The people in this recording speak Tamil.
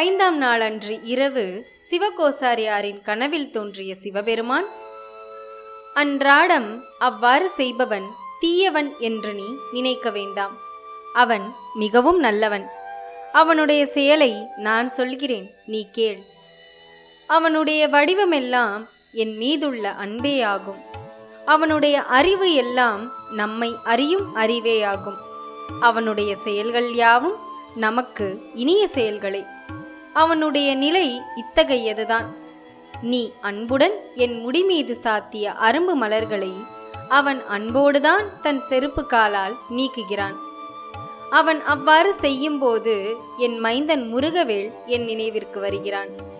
ஐந்தாம் நாளன்று இரவு சிவகோசாரியாரின் கனவில் தோன்றிய சிவபெருமான் அன்றாடம் அவ்வாறு செய்பவன் தீயவன் என்று நீ நினைக்க வேண்டாம். அவன் மிகவும் நல்லவன். அவனுடைய செயலை நான் சொல்கிறேன் நீ கேள். அவனுடைய வடிவமெல்லாம் என் மீதுள்ள அன்பேயாகும். அவனுடைய அறிவு எல்லாம் நம்மை அறியும் அறிவேயாகும். அவனுடைய செயல்கள் யாவும் நமக்கு இனிய செயல்களே. அவனுடைய நிலை இத்தகையதுதான். நீ அன்புடன் என் முடி மீது சாத்திய அரும்பு மலர்களை அவன் அன்போடுதான் தன் செருப்பு காலால் நீக்குகிறான். அவன் அவ்வாறு செய்யும்போது என் மைந்தன் முருகவேள் என் நினைவிற்கு வருகிறான்.